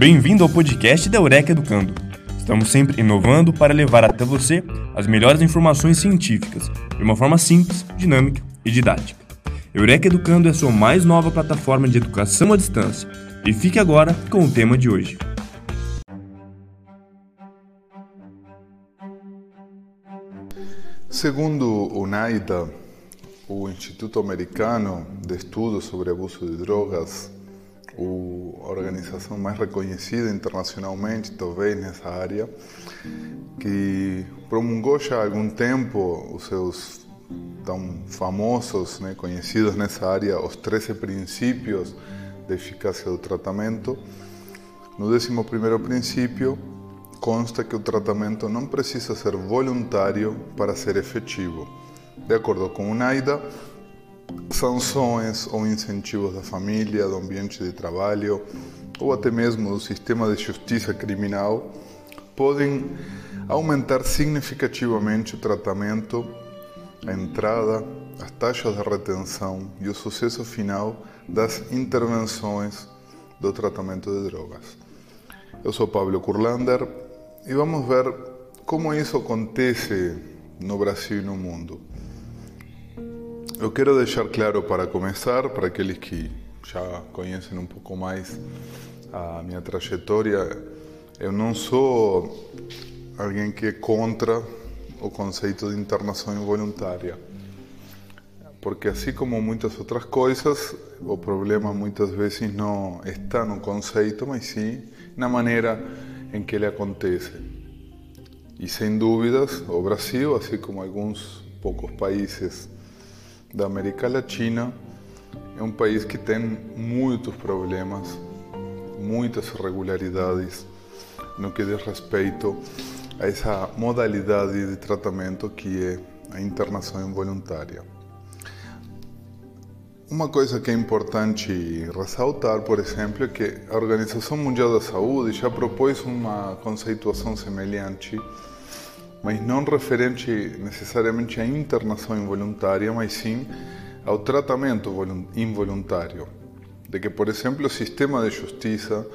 Bem-vindo ao podcast da Eureka Educando. Estamos sempre inovando para levar até você as melhores informações científicas de uma forma simples, dinâmica e didática. Eureka Educando é a sua mais nova plataforma de educação à distância. E fique agora com o tema de hoje. Segundo o NAIDA, o Instituto Americano de Estudos sobre Abuso de Drogas, a organização mais reconhecida internacionalmente, talvez nessa área, que promulgou já há algum tempo os seus tão famosos, né, conhecidos nessa área, os 13 princípios de eficácia do tratamento. No 11 princípio, consta que o tratamento não precisa ser voluntário para ser efetivo. De acordo com o NAIDA, sanções ou incentivos da família, do ambiente de trabalho ou até mesmo do sistema de justiça criminal podem aumentar significativamente o tratamento, a entrada, as taxas de retenção e o sucesso final das intervenções do tratamento de drogas. Eu sou Pablo Kurlander e vamos ver como isso acontece no Brasil e no mundo. Eu quero deixar claro para começar, para aqueles que já conhecem um pouco mais a minha trajetória, eu não sou alguém que é contra o conceito de internação involuntária. Porque assim como muitas outras coisas, o problema muitas vezes não está no conceito, mas sim na maneira em que ele acontece. E sem dúvidas, o Brasil, assim como alguns poucos países da América Latina, é um país que tem muitos problemas, muitas irregularidades no que diz respeito a essa modalidade de tratamento que é a internação involuntária. Uma coisa que é importante ressaltar, por exemplo, é que a Organização Mundial da Saúde já propôs uma conceituação semelhante, mas não referente necessariamente à internação involuntária, mas sim ao tratamento involuntário. De que, por exemplo, o sistema de justiça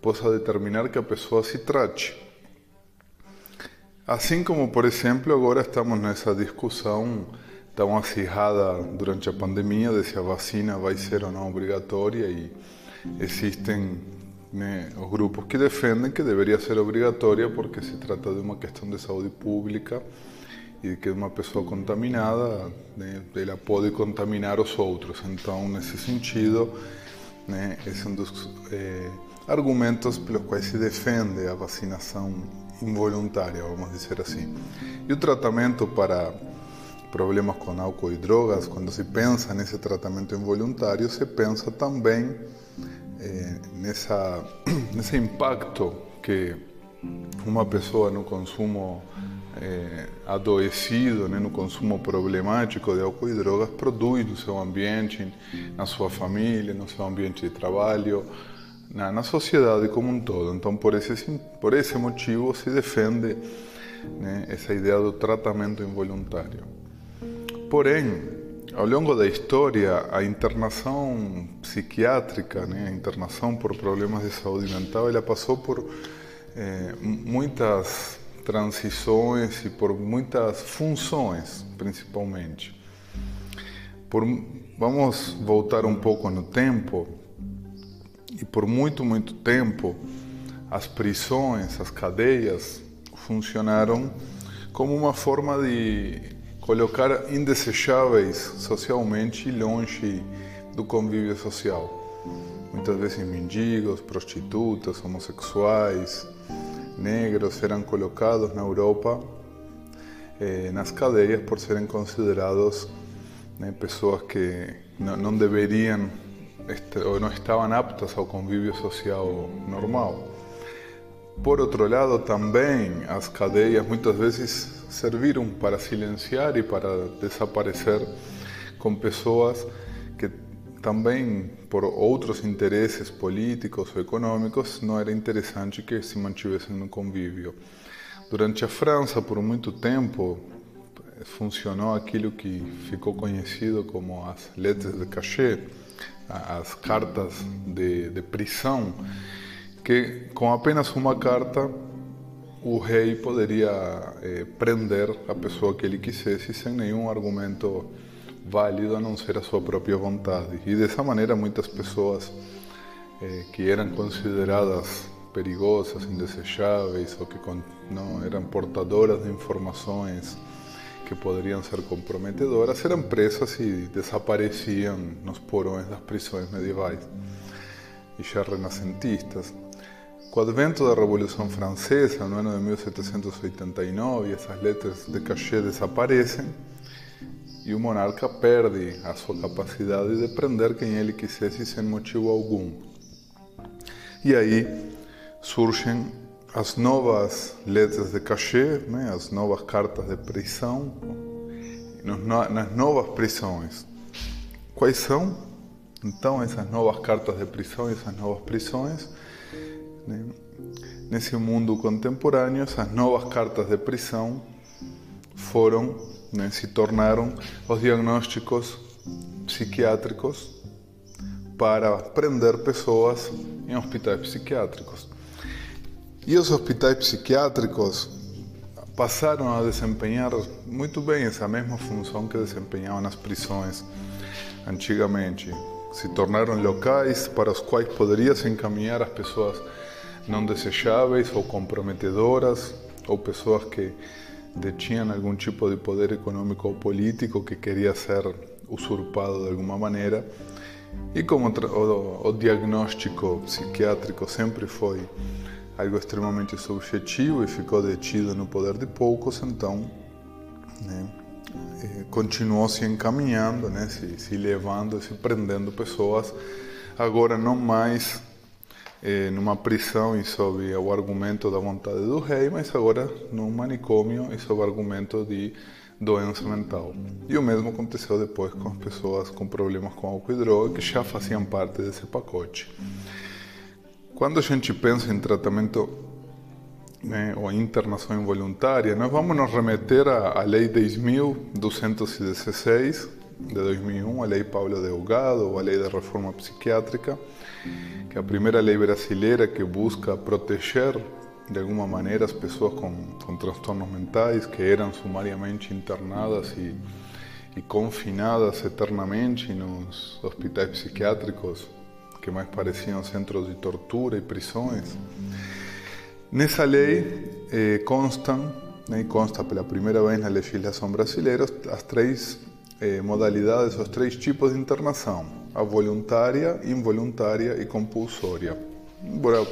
possa determinar que a pessoa se trate. Assim como, por exemplo, agora estamos nessa discussão tão acirrada durante a pandemia de se a vacina vai ser ou não obrigatória e existem né, os grupos que defendem que deveria ser obrigatória porque se trata de uma questão de saúde pública e que uma pessoa contaminada né, ela pode contaminar os outros. Então, nesse sentido, né, esse é um dos é, argumentos pelos quais se defende a vacinação involuntária, vamos dizer assim. E o tratamento para problemas com álcool e drogas, quando se pensa nesse tratamento involuntário, se pensa também eh, nessa, nesse impacto que uma pessoa no consumo eh, adoecido, né, no consumo problemático de álcool e drogas, produz no seu ambiente, na sua família, no seu ambiente de trabalho, na, na sociedade como um todo. Então, por esse, por esse motivo, se defende né, essa ideia do tratamento involuntário. Porém, ao longo da história, a internação psiquiátrica, né, a internação por problemas de saúde mental, ela passou por é, muitas transições e por muitas funções, principalmente. Por, vamos voltar um pouco no tempo, e por muito, muito tempo, as prisões, as cadeias funcionaram como uma forma de colocar indesejáveis socialmente longe do convívio social. Muitas vezes mendigos, prostitutas, homossexuais, negros eram colocados na Europa eh, nas cadeias por serem considerados né, pessoas que não, não deveriam ou não estavam aptas ao convívio social normal. Por outro lado, também as cadeias muitas vezes serviram para silenciar e para desaparecer com pessoas que também por outros interesses políticos ou econômicos não era interessante que se mantivessem no convívio. Durante a França, por muito tempo, funcionou aquilo que ficou conhecido como as lettres de cachet, as cartas de, de prisão, que com apenas uma carta o rei poderia eh, prender a pessoa que ele quisesse sem nenhum argumento válido a não ser a sua própria vontade. E dessa maneira muitas pessoas eh, que eram consideradas perigosas, indesejáveis ou que não eram portadoras de informações que poderiam ser comprometedoras eram presas e desapareciam nos porões das prisões medievais e já renascentistas. Com o advento da Revolução Francesa, no ano de 1789, essas letras de cachê desaparecem e o monarca perde a sua capacidade de prender quem ele quisesse sem motivo algum. E aí surgem as novas letras de cachê, né, as novas cartas de prisão, nas novas prisões. Quais são? Então, essas novas cartas de prisão, essas novas prisões, né, nesse mundo contemporâneo, essas novas cartas de prisão foram, né, se tornaram os diagnósticos psiquiátricos para prender pessoas em hospitais psiquiátricos. E os hospitais psiquiátricos passaram a desempenhar muito bem essa mesma função que desempenhavam nas prisões antigamente. Se tornaram locais para os quais poderia se encaminhar as pessoas não desejáveis ou comprometedoras ou pessoas que detinham algum tipo de poder econômico ou político que queria ser usurpado de alguma maneira. E como o, o diagnóstico psiquiátrico sempre foi algo extremamente subjetivo e ficou detido no poder de poucos, então né, eh, continuou se encaminhando, né, se, se levando, se prendendo pessoas, agora não mais eh, numa prisão e sob o argumento da vontade do rei, mas agora num manicômio e sob o argumento de doença mental. E o mesmo aconteceu depois com as pessoas com problemas com álcool e droga, que já faziam parte desse pacote. Quando a gente pensa em tratamento né, ou internação involuntária, nós vamos nos remeter à, à Lei 10.216 de 2001, a Lei Paulo Delgado, ou a Lei da Reforma Psiquiátrica, que a primeira lei brasileira que busca proteger de alguma maneira as pessoas com, com transtornos mentais que eram sumariamente internadas e, e confinadas eternamente nos hospitais psiquiátricos que mais pareciam centros de tortura e prisões. Nessa lei eh, constam, né, consta pela primeira vez na legislação brasileira, as três eh, modalidades, os três tipos de internação: a voluntária, involuntária e compulsória. Embora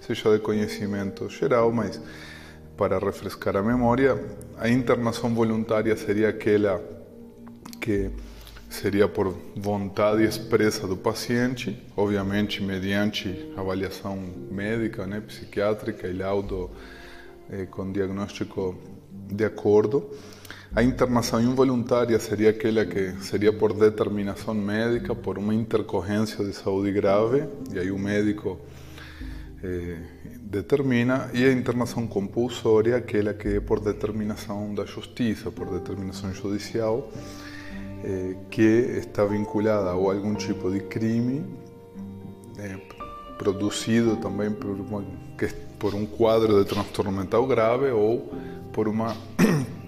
seja de conhecimento geral, mas para refrescar a memória, a internação voluntária seria aquela que seria por vontade expressa do paciente, obviamente mediante avaliação médica, né, psiquiátrica e laudo eh, com diagnóstico de acordo. A internação involuntária seria aquela que seria por determinação médica, por uma intercorrência de saúde grave, e aí o médico eh, determina, e a internação compulsória, aquela que é por determinação da justiça, por determinação judicial, eh, que está vinculada a algum tipo de crime eh, produzido também por, uma, por um quadro de transtorno mental grave ou por uma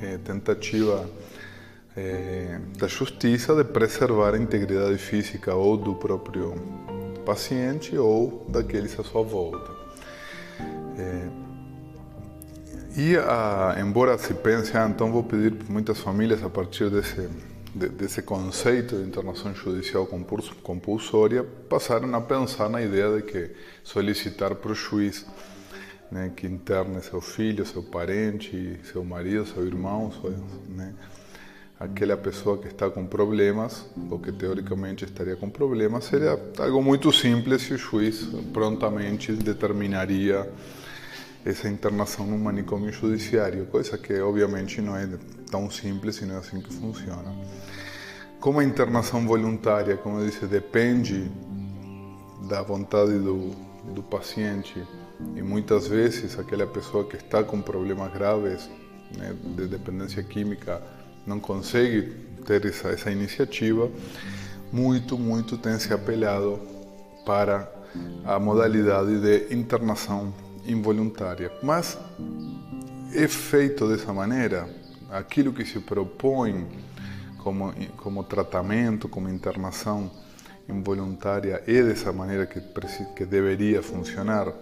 eh, tentativa eh, da justiça de preservar a integridade física ou do próprio paciente ou daqueles à sua volta. Eh, e, ah, embora se pense, ah, então vou pedir para muitas famílias, a partir desse, de, desse conceito de internação judicial compulsória, passaram a pensar na ideia de que solicitar para o juiz né, que interne seu filho, seu parente, seu marido, seu irmão, seu, né, aquela pessoa que está com problemas, ou que teoricamente estaria com problemas, seria algo muito simples se o juiz prontamente determinaria essa internação no manicômio judiciário, coisa que obviamente não é tão simples e não é assim que funciona. Como a internação voluntária, como eu disse, depende da vontade do, do paciente e muitas vezes aquela pessoa que está com problemas graves né, de dependência química não consegue ter essa, essa iniciativa, muito, muito tem se apelado para a modalidade de internação involuntária. Mas é feito dessa maneira, aquilo que se propõe como, como tratamento, como internação involuntária, é dessa maneira que, que deveria funcionar.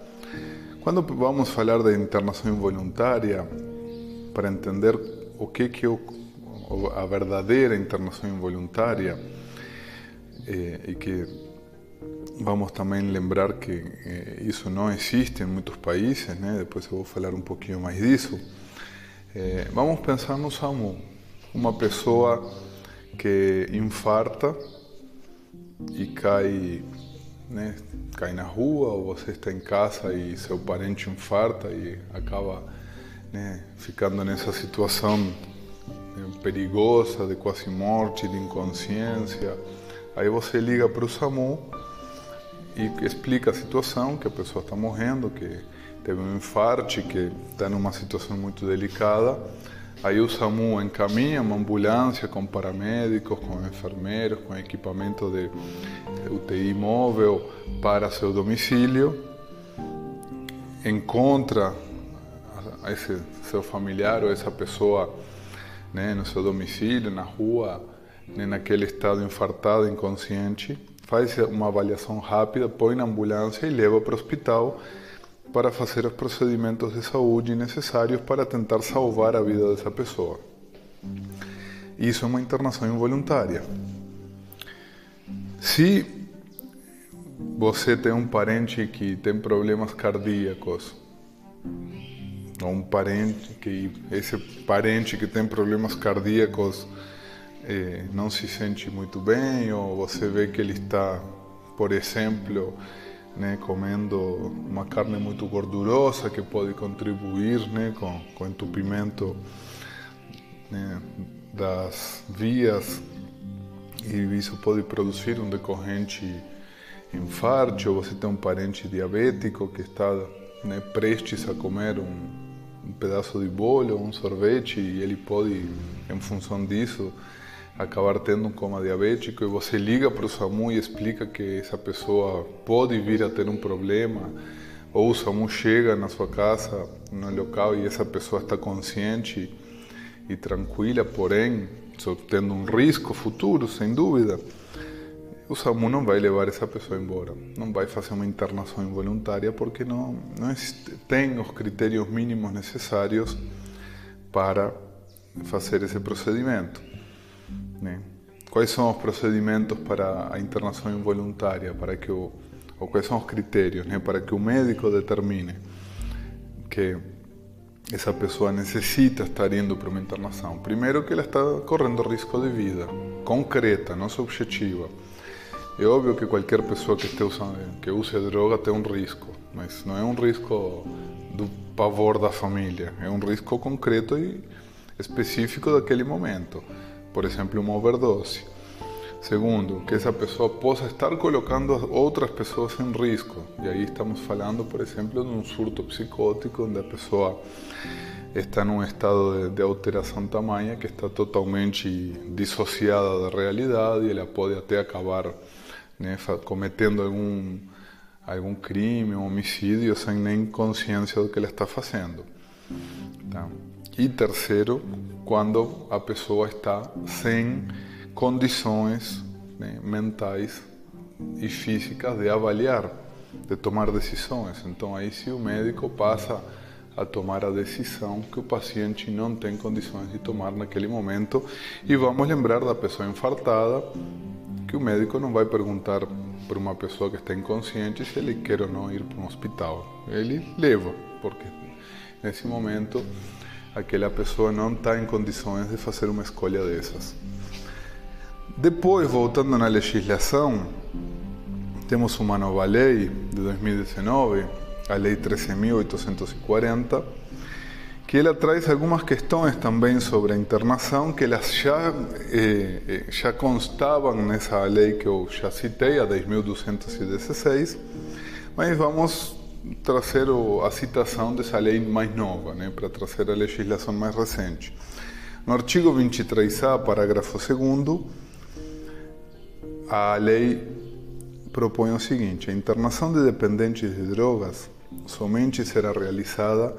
Quando vamos falar de internação involuntária, para entender o que é a verdadeira internação involuntária, eh, e que vamos também lembrar que eh, isso não existe em muitos países, né? depois eu vou falar um pouquinho mais disso. Eh, vamos pensar no SAMU, uma pessoa que infarta e cai, né, cai na rua, ou você está em casa e seu parente infarta e acaba né, ficando nessa situação né, perigosa de quase morte, de inconsciência. Aí você liga para o SAMU e explica a situação, que a pessoa está morrendo, que teve um infarto, que está numa situação muito delicada. Aí o SAMU encaminha uma ambulância com paramédicos, com enfermeiros, com equipamento de UTI móvel para seu domicílio. Encontra esse seu familiar ou essa pessoa né, no seu domicílio, na rua, né, naquele estado infartado, inconsciente, faz uma avaliação rápida, põe na ambulância e leva para o hospital para fazer os procedimentos de saúde necessários para tentar salvar a vida dessa pessoa. Isso é uma internação involuntária. Se você tem um parente que tem problemas cardíacos, ou um parente que esse parente que tem problemas cardíacos eh, não se sente muito bem, ou você vê que ele está, por exemplo, né, comendo uma carne muito gordurosa que pode contribuir né, com, com entupimento né, das vias e isso pode produzir um decorrente infarto, ou você tem um parente diabético que está né, prestes a comer um, um pedaço de bolo, um sorvete e ele pode, em função disso, acabar tendo um coma diabético e você liga para o SAMU e explica que essa pessoa pode vir a ter um problema, ou o SAMU chega na sua casa, no local, e essa pessoa está consciente e tranquila, porém, tendo um risco futuro, sem dúvida, o SAMU não vai levar essa pessoa embora, não vai fazer uma internação involuntária porque não, não tem os critérios mínimos necessários para fazer esse procedimento. Né? Quais são os procedimentos para a internação involuntária, para que o, ou quais são os critérios né? para que o médico determine que essa pessoa necessita estar indo para uma internação? Primeiro que ela está correndo risco de vida, concreta, não subjetiva. É óbvio que qualquer pessoa que, esteja que use droga tem um risco, mas não é um risco do pavor da família, é um risco concreto e específico daquele momento por exemplo, uma overdose. Segundo, que essa pessoa possa estar colocando outras pessoas em risco. E aí estamos falando, por exemplo, de um surto psicótico, onde a pessoa está num estado de, de alteração tamanha que está totalmente dissociada da realidade e ela pode até acabar né, cometendo algum, algum crime, um homicídio, sem nem consciência que ela está fazendo. Tá? E terceiro, quando a pessoa está sem condições né, mentais e físicas de avaliar, de tomar decisões. Então aí se o médico passa a tomar a decisão que o paciente não tem condições de tomar naquele momento. E vamos lembrar da pessoa infartada que o médico não vai perguntar para uma pessoa que está inconsciente se ele quer ou não ir para um hospital. Ele leva, porque nesse momento aquela pessoa não está em condições de fazer uma escolha dessas. Depois, voltando na legislação, temos uma nova lei de 2019, a Lei 13.840, que ela traz algumas questões também sobre a internação que elas já, eh, eh já constavam nessa lei que eu já citei, a 10.216, mas vamos trazer a citação dessa lei mais nova, né, para trazer a legislação mais recente. No artigo 23A, parágrafo 2, a lei propõe o seguinte: a internação de dependentes de drogas somente será realizada,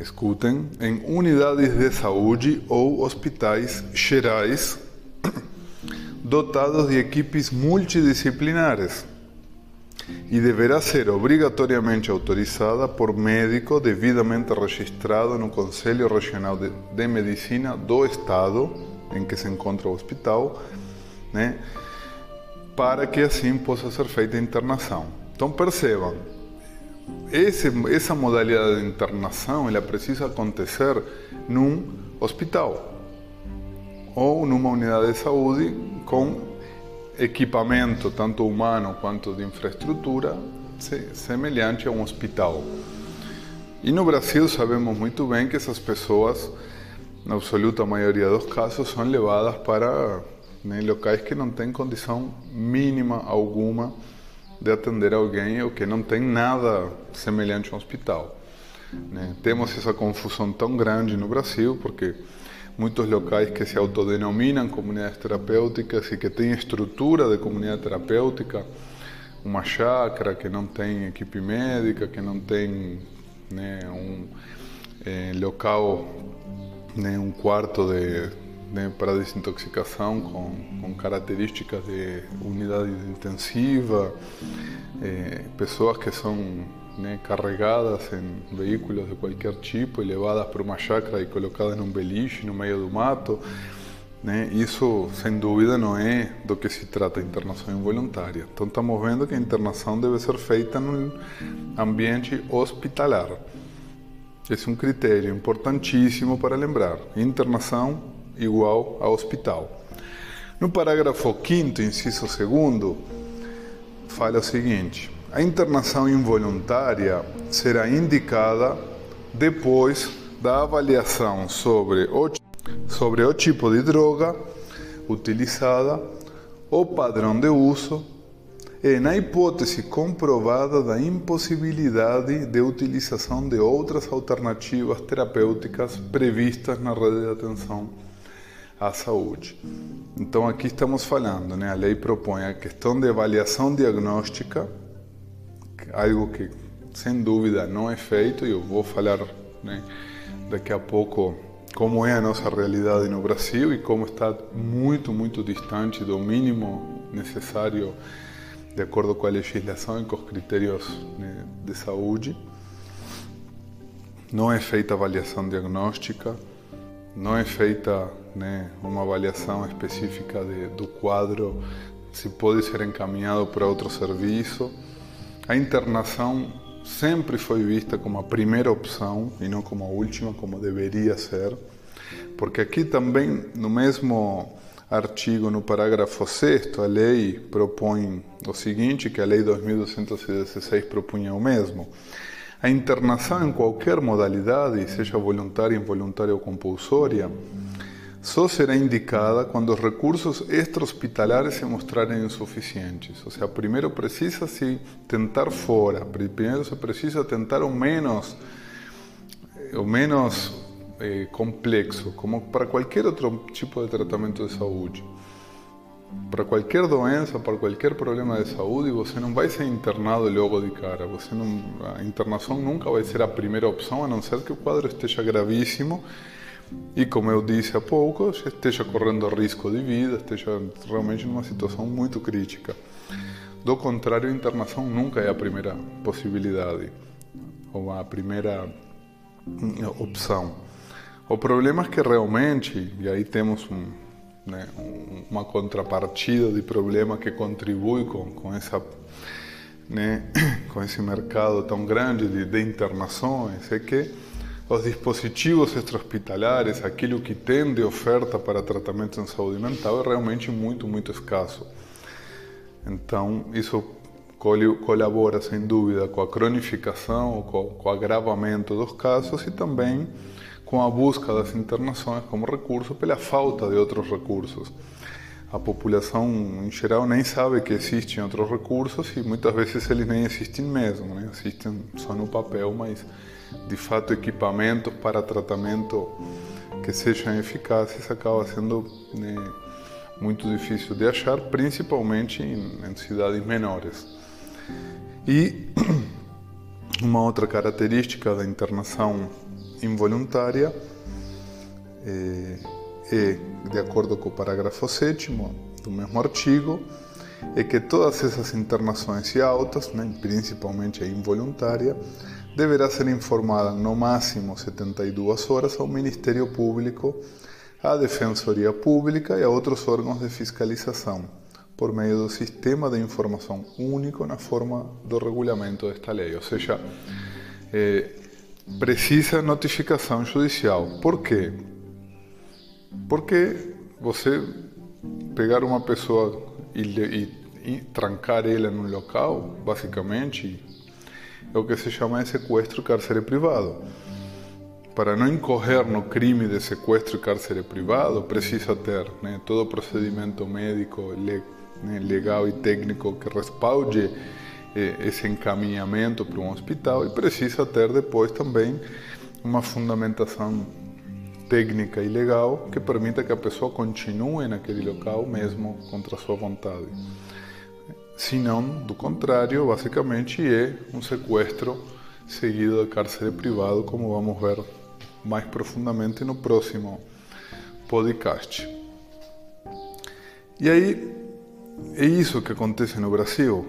escutem, em unidades de saúde ou hospitais gerais dotados de equipes multidisciplinares e deverá ser obrigatoriamente autorizada por médico devidamente registrado no Conselho Regional de, de Medicina do Estado em que se encontra o hospital, né, para que assim possa ser feita a internação. Então percebam, esse, essa modalidade de internação ela precisa acontecer num hospital ou numa unidade de saúde com equipamento, tanto humano quanto de infraestrutura, semelhante a um hospital. E no Brasil sabemos muito bem que essas pessoas, na absoluta maioria dos casos, são levadas para né, locais que não têm condição mínima alguma de atender alguém ou que não tem nada semelhante a um hospital. Né? Temos essa confusão tão grande no Brasil porque muitos locais que se autodenominam comunidades terapêuticas e que têm estrutura de comunidade terapêutica, uma chácara que não tem equipe médica, que não tem né, um eh, local, né, um quarto de, né, para desintoxicação com, características de unidade intensiva, eh, pessoas que são né, carregadas em veículos de qualquer tipo e levadas para uma chácara e colocadas num beliche no meio do mato. Né? Isso, sem dúvida, não é do que se trata a internação involuntária. Então, estamos vendo que a internação deve ser feita no ambiente hospitalar. Esse é um critério importantíssimo para lembrar. Internação igual a hospital. No parágrafo 5 inciso 2 fala o seguinte: a internação involuntária será indicada depois da avaliação sobre o, sobre o tipo de droga utilizada, o padrão de uso e na hipótese comprovada da impossibilidade de utilização de outras alternativas terapêuticas previstas na rede de atenção à saúde. Então aqui estamos falando, né? A lei propõe a questão de avaliação diagnóstica algo que sem dúvida não é feito e eu vou falar né, daqui a pouco como é a nossa realidade no Brasil e como está muito, muito distante do mínimo necessário de acordo com a legislação e com os critérios né, de saúde. Não é feita avaliação diagnóstica, não é feita né, uma avaliação específica de, do quadro, se pode ser encaminhado para outro serviço. A internação sempre foi vista como a primeira opção e não como a última, como deveria ser, porque aqui também, no mesmo artigo, no parágrafo 6, a lei propõe o seguinte, que a lei 2216 propunha o mesmo. A internação em qualquer modalidade, seja voluntária, involuntária ou compulsória, só será indicada quando os recursos extra-hospitalares se mostrarem insuficientes. Ou seja, primeiro precisa se tentar fora, primeiro se precisa tentar o menos, o menos eh, complexo, como para qualquer outro tipo de tratamento de saúde. Para qualquer doença, para qualquer problema de saúde, você não vai ser internado logo de cara. Você não, a internação nunca vai ser a primeira opção, a não ser que o quadro esteja gravíssimo e como eu disse há pouco, esteja correndo risco de vida, esteja realmente numa situação muito crítica. Do contrário, a internação nunca é a primeira possibilidade ou a primeira hum, opção. O problema é que realmente, e aí temos um, né, uma contrapartida de problema que contribui com, com, essa, né, com esse mercado tão grande de, de internações, é que os dispositivos extra-hospitalares, aquilo que tem de oferta para tratamento em saúde mental é realmente muito, muito escasso. Então, isso colabora sem dúvida com a cronificação, com o agravamento dos casos e também com a busca das internações como recurso pela falta de outros recursos. A população em geral nem sabe que existem outros recursos e muitas vezes eles nem existem mesmo, né? existem só no papel, mas de fato equipamentos para tratamento que sejam eficazes acaba sendo né, muito difícil de achar, principalmente em, em cidades menores. E uma outra característica da internação involuntária é, é, de acordo com o parágrafo 7 do mesmo artigo, é que todas essas internações e altas, né, principalmente a involuntária, deverá ser informada no máximo 72 horas ao Ministério Público, à Defensoria Pública e a outros órgãos de fiscalização, por meio do Sistema de Informação Único na forma do regulamento desta lei. Ou seja, é, precisa notificação judicial. Por quê? Porque você pegar uma pessoa e, e, e trancar ela num local, basicamente, é o que se chama de sequestro cárcere privado. Para não incorrer no crime de sequestro cárcere privado, precisa ter né, todo o procedimento médico, né, legal e técnico que respalde eh, esse encaminhamento para um hospital e precisa ter depois também uma fundamentação técnica e legal que permita que a pessoa continue naquele local mesmo contra sua vontade. Se não, do contrário, basicamente é um sequestro seguido de cárcere privado, como vamos ver mais profundamente no próximo podcast. E aí, é isso que acontece no Brasil.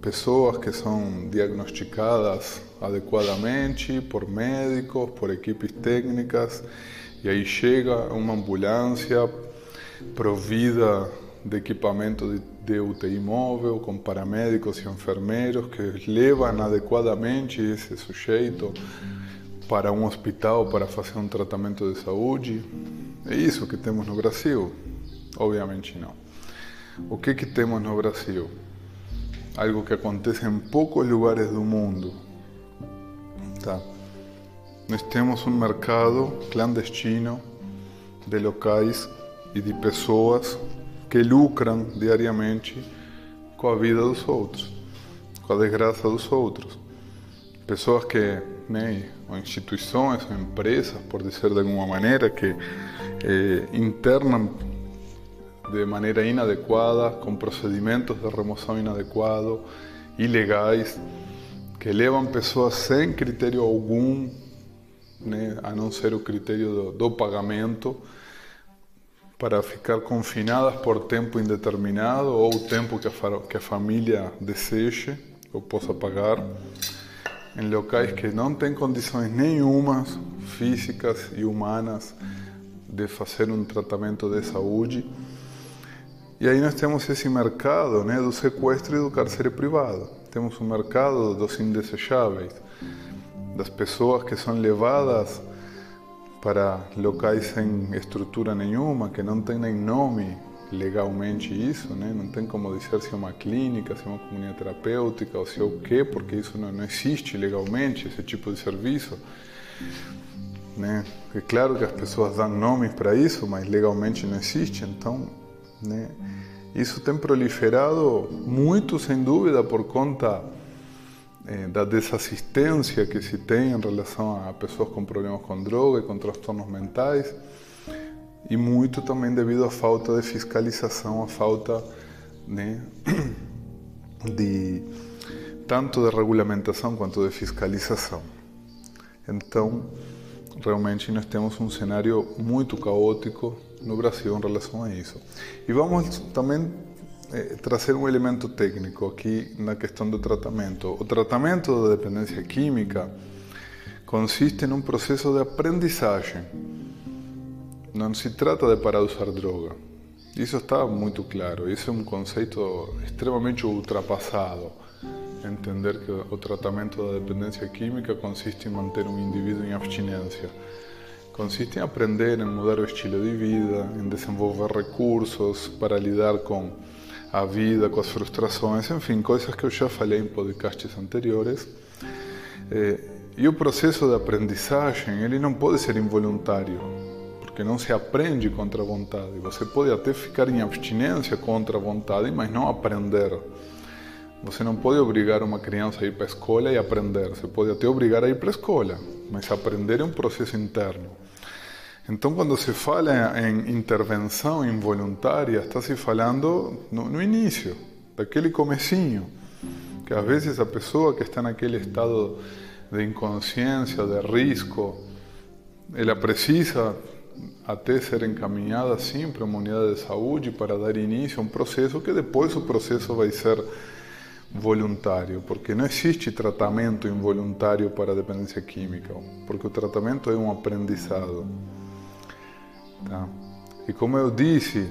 Pessoas que são diagnosticadas adequadamente por médicos, por equipes técnicas, e aí chega uma ambulância provida de equipamento de, de UTI móvel, com paramédicos e enfermeiros que levam adequadamente esse sujeito para um hospital para fazer um tratamento de saúde. É isso que temos no Brasil? Obviamente não. O que, que temos no Brasil? Algo que acontece em poucos lugares do mundo. Tá? Nós temos um mercado clandestino de locais e de pessoas que lucram diariamente com a vida dos outros, com a desgraça dos outros. Pessoas que, né, ou instituições, ou empresas, por dizer de alguma maneira, que eh, internam de maneira inadequada, com procedimentos de remoção inadequados, ilegais, que levam pessoas sem critério algum, né, a não ser o critério do, do pagamento, para ficar confinadas por tempo indeterminado ou o tempo que a, que a família deseje ou possa pagar, em locais que não têm condições nenhumas físicas e humanas de fazer um tratamento de saúde. E aí nós temos esse mercado né, do sequestro e do cárcere privado. Temos um mercado dos indesejáveis, das pessoas que são levadas para locais sem estrutura nenhuma, que não tem nem nome legalmente isso, né? não tem como dizer se é uma clínica, se é uma comunidade terapêutica ou se é o quê, porque isso não, não existe legalmente, esse tipo de serviço. Né? É claro que as pessoas dão nomes para isso, mas legalmente não existe, então né? isso tem proliferado muito, sem dúvida, por conta eh, da desassistência que se tem em relação a pessoas com problemas com droga e com transtornos mentais, e muito também devido à falta de fiscalização, à falta né, de tanto de regulamentação quanto de fiscalização. Então, realmente nós temos um cenário muito caótico no Brasil em relação a isso. E vamos também eh, trazer um elemento técnico aqui na questão do tratamento. O tratamento da dependência química consiste num processo de aprendizagem. Não se trata de parar de usar droga. Isso está muito claro. Isso é um conceito extremamente ultrapassado. Entender que o tratamento da dependência química consiste em manter um indivíduo em abstinência. Consiste em aprender, em mudar o estilo de vida, em desenvolver recursos para lidar com a vida, com as frustrações, enfim, coisas que eu já falei em podcasts anteriores. E o processo de aprendizagem, ele não pode ser involuntário, porque não se aprende contra a vontade. Você pode até ficar em abstinência contra a vontade, mas não aprender. Você não pode obrigar uma criança a ir para a escola e aprender. Você pode até obrigar a ir para a escola, mas aprender é um processo interno. Então, quando se fala em intervenção involuntária, está se falando no, no início, daquele comecinho, que às vezes a pessoa que está naquele estado de inconsciência, de risco, ela precisa até ser encaminhada sim para uma unidade de saúde para dar início a um processo que depois o processo vai ser voluntário, porque não existe tratamento involuntário para a dependência química, porque o tratamento é um aprendizado. Tá? E como eu disse,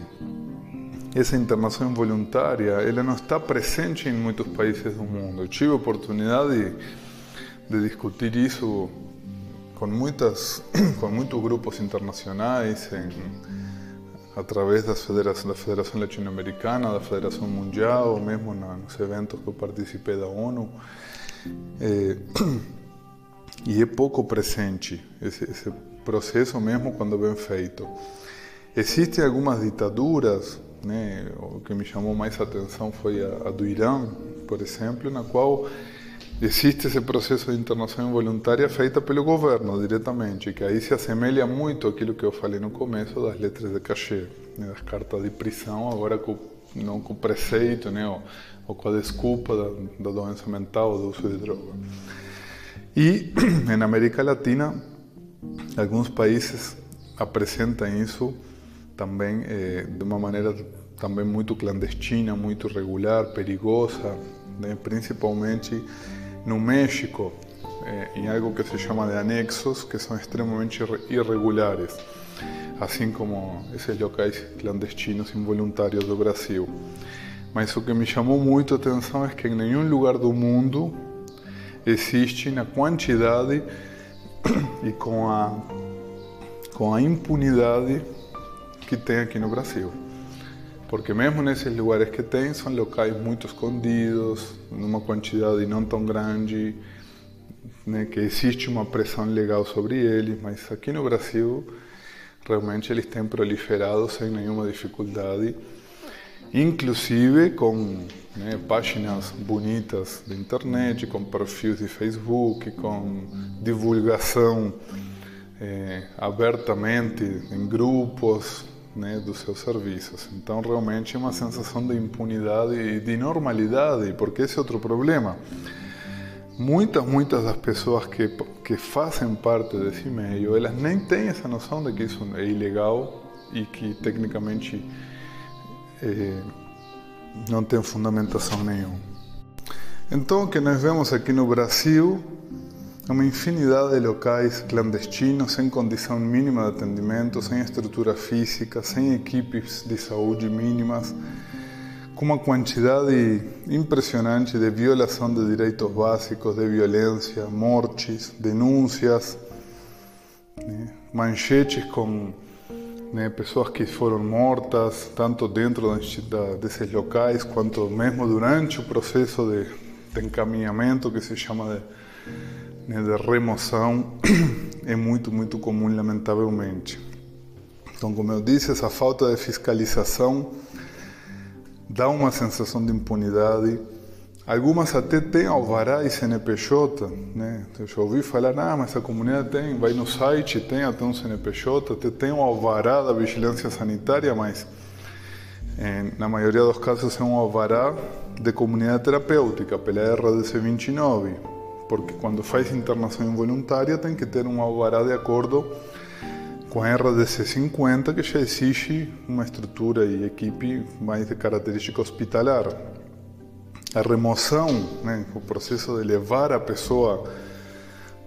essa internação involuntária, ela não está presente em muitos países do mundo. Eu tive a oportunidade de discutir isso com muitas, com muitos grupos internacionais, em, através da Federação, da Federação Latino-Americana, da Federação Mundial, mesmo nos eventos que eu participei da ONU. É, e é pouco presente esse, esse processo mesmo quando bem feito. Existem algumas ditaduras, né, o que me chamou mais atenção foi a, a do Irã, por exemplo, na qual existe esse processo de internação involuntária feita pelo governo diretamente, que aí se assemelha muito àquilo que eu falei no começo das letras de cachê, né, das cartas de prisão, agora com, não com preceito, né, ou, ou com a desculpa da, da doença mental, do uso de droga. E na América Latina, alguns países apresentam isso também eh, de uma maneira também muito clandestina, muito irregular, perigosa, né, principalmente no México, eh, em algo que se chama de anexos, que são extremamente irregulares, assim como esses locais clandestinos involuntários do Brasil. Mas o que me chamou muito a atenção é que em nenhum lugar do mundo existe na quantidade e com a, com a impunidade que tem aqui no Brasil. Porque mesmo nesses lugares que tem, são locais muito escondidos, numa quantidade não tão grande, né, que existe uma pressão legal sobre eles, mas aqui no Brasil realmente eles têm proliferado sem nenhuma dificuldade, inclusive com né, páginas bonitas de internet, com perfis de Facebook, com divulgação é, abertamente em grupos, né, dos seus serviços. Então, realmente é uma sensação de impunidade e de normalidade, porque esse é outro problema. Muitas, muitas das pessoas que, que fazem parte desse meio, elas nem têm essa noção de que isso é ilegal e que tecnicamente não tem fundamentação nenhuma. Então, o que nós vemos aqui no Brasil uma infinidade de locais clandestinos, sem condição mínima de atendimento, sem estrutura física, sem equipes de saúde mínimas, com uma quantidade impressionante de violação de direitos básicos, de violência, mortes, denúncias, né? manchetes com né, pessoas que foram mortas, tanto dentro da, desses locais, quanto mesmo durante o processo de, de encaminhamento que se chama de né, de remoção é muito, muito comum, lamentavelmente. Então, como eu disse, essa falta de fiscalização dá uma sensação de impunidade. Algumas até têm alvará e CNPJ, né? Eu já ouvi falar, ah, mas a comunidade tem, vai no site, tem até um CNPJ, até tem um alvará da vigilância sanitária, mas eh, na maioria dos casos é um alvará de comunidade terapêutica, pela RDC 29, porque quando faz internação involuntária tem que ter um alvará de acordo com a RDC 50, que já exige uma estrutura e equipe mais de característica hospitalar. A remoção, né, o processo de levar a pessoa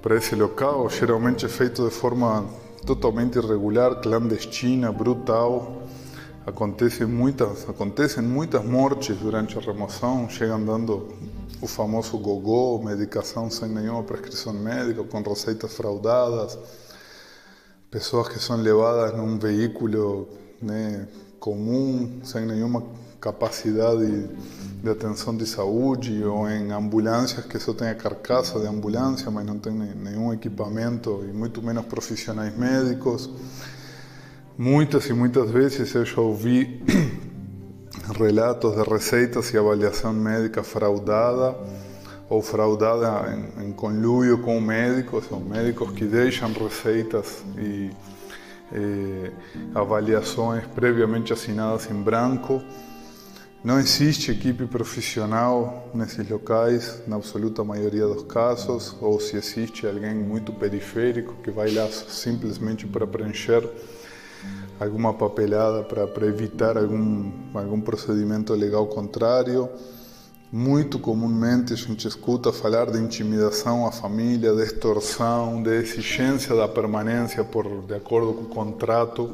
para esse local, geralmente é feito de forma totalmente irregular, clandestina, brutal. Acontecem muitas, acontecem muitas mortes durante a remoção, chegam dando o famoso gogó, medicação sem nenhuma prescrição médica, com receitas fraudadas, pessoas que são levadas num veículo né, comum, sem nenhuma capacidade de atenção de saúde, ou em ambulâncias que só tem a carcaça de ambulância, mas não tem nenhum equipamento e muito menos profissionais médicos. Muitas e muitas vezes eu já ouvi relatos de receitas e avaliação médica fraudada ou fraudada em, em conluio com médicos, ou médicos que deixam receitas e, é, avaliações previamente assinadas em branco. Não existe equipe profissional nesses locais, na absoluta maioria dos casos, ou se existe alguém muito periférico que vai lá simplesmente para preencher alguma papelada para, evitar algum, algum procedimento legal contrário. Muito comumente a gente escuta falar de intimidação à família, de extorsão, de exigência da permanência por de acordo com o contrato,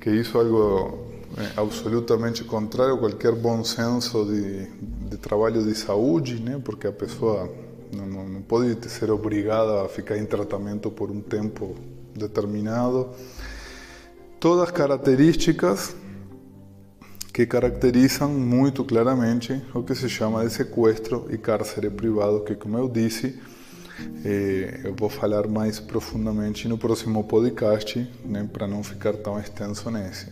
que isso é algo é, absolutamente contrário a qualquer bom senso de, de trabalho de saúde, né? Porque a pessoa não, não pode ser obrigada a ficar em tratamento por um tempo determinado. Todas características que caracterizam muito claramente o que se chama de sequestro e cárcere privado, que, como eu disse, eh, eu vou falar mais profundamente no próximo podcast, né, para não ficar tão extenso nesse.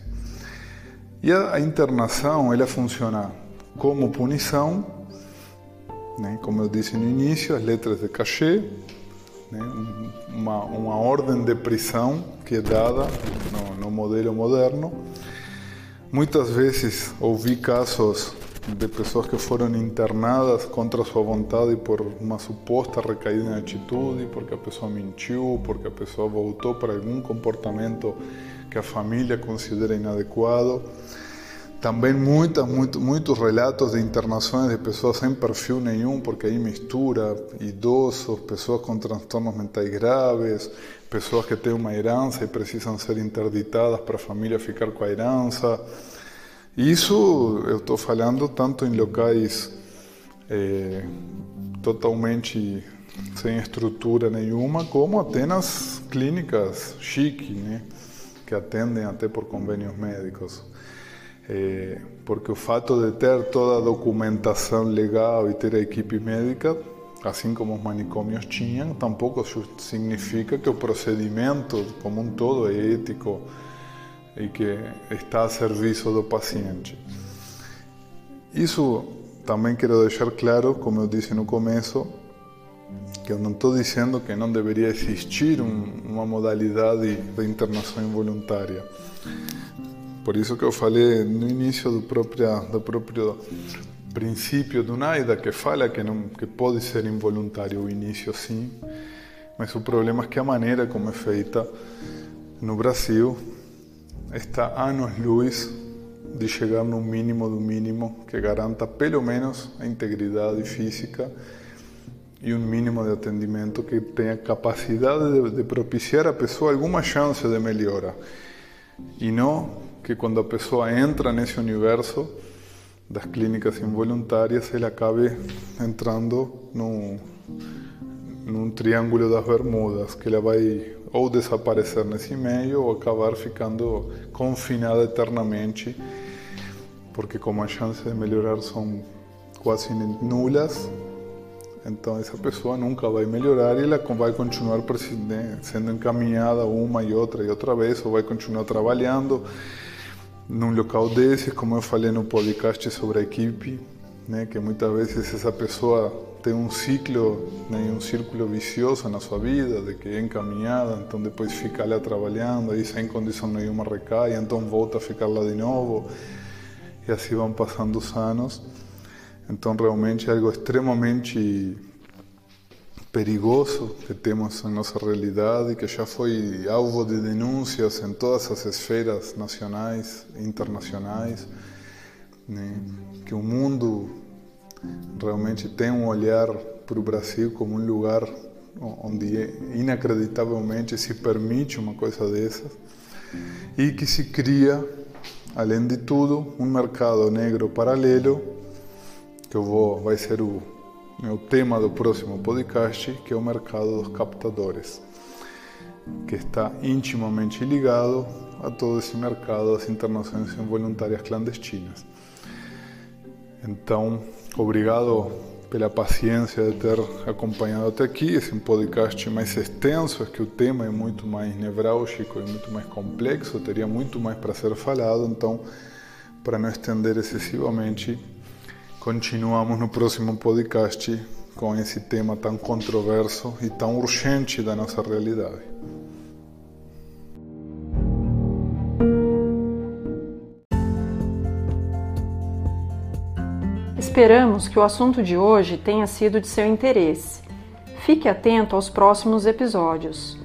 E a, internação, ela funciona como punição, né, como eu disse no início, as letras de cachê, né, uma, uma ordem de prisão que é dada no, no modelo moderno, Muitas vezes ouvi casos de pessoas que foram internadas contra sua vontade por uma suposta recaída em atitude, porque a pessoa mentiu, porque a pessoa voltou para algum comportamento que a família considera inadequado. Também muitas, muito, muitos relatos de internações de pessoas sem perfil nenhum, porque aí mistura idosos, pessoas com transtornos mentais graves, pessoas que têm uma herança e precisam ser interditadas para a família ficar com a herança. Isso eu estou falando tanto em locais é, totalmente sem estrutura nenhuma, como até nas clínicas chique, né, que atendem até por convênios médicos. É, porque o fato de ter toda a documentação legal e ter a equipe médica assim como os manicômios tinham, tampouco significa que o procedimento como um todo é ético e que está a serviço do paciente. Isso também quero deixar claro, como eu disse no começo, que eu não estou dizendo que não deveria existir um, uma modalidade de internação involuntária. Por isso que eu falei no início do próprio, do próprio princípio do NAIDA que fala que, não, que pode ser involuntário o início sim, mas o problema é que a maneira como é feita no Brasil está anos-luz de chegar no mínimo do mínimo que garanta pelo menos a integridade física e um mínimo de atendimento que tenha capacidade de, de propiciar a pessoa alguma chance de melhora. E não que quando a pessoa entra nesse universo das clínicas involuntárias, ele acabe entrando num, num triângulo das Bermudas, que ela vai ou desaparecer nesse meio ou acabar ficando confinada eternamente, porque como as chances de melhorar são quase nulas, então essa pessoa nunca vai melhorar e ela vai continuar sendo encaminhada uma e outra e outra vez, ou vai continuar trabalhando num local desse, como eu falei no podcast sobre a equipe, né, que muitas vezes essa pessoa tem um ciclo, né, um círculo vicioso na sua vida, de que é encaminhada, então depois fica lá trabalhando, aí sem condição nenhuma recai, então volta a ficar lá de novo, e assim vão passando os anos. Então realmente é algo extremamente perigoso que temos em nossa realidade, que já foi alvo de denúncias em todas as esferas nacionais e internacionais, né? que o mundo realmente tem um olhar para o Brasil como um lugar onde inacreditavelmente se permite uma coisa dessas e que se cria, além de tudo, um mercado negro paralelo que eu vou vai ser o o tema do próximo podcast, que é o mercado dos captadores, que está intimamente ligado a todo esse mercado das internações involuntárias clandestinas. Então, obrigado pela paciência de ter acompanhado até aqui. Esse é um podcast mais extenso, é que o tema é muito mais nevrálgico e muito mais complexo, teria muito mais para ser falado, então, para não estender excessivamente, Continuamos no próximo podcast com esse tema tão controverso e tão urgente da nossa realidade. Esperamos que o assunto de hoje tenha sido de seu interesse. Fique atento aos próximos episódios.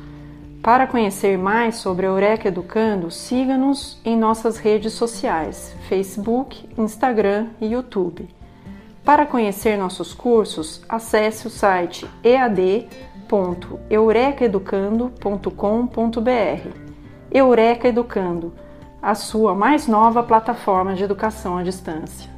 Para conhecer mais sobre a Eureka Educando, siga-nos em nossas redes sociais: Facebook, Instagram e YouTube. Para conhecer nossos cursos, acesse o site ead.eurekaeducando.com.br. Eureka Educando, a sua mais nova plataforma de educação à distância.